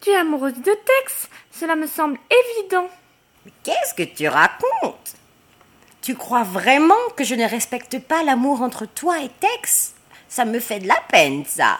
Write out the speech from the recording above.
Tu es amoureuse de Tex, cela me semble évident. Mais Qu'est-ce que tu racontes? Tu crois vraiment que je ne respecte pas l'amour entre toi et Tex? Ça me fait de la peine, ça.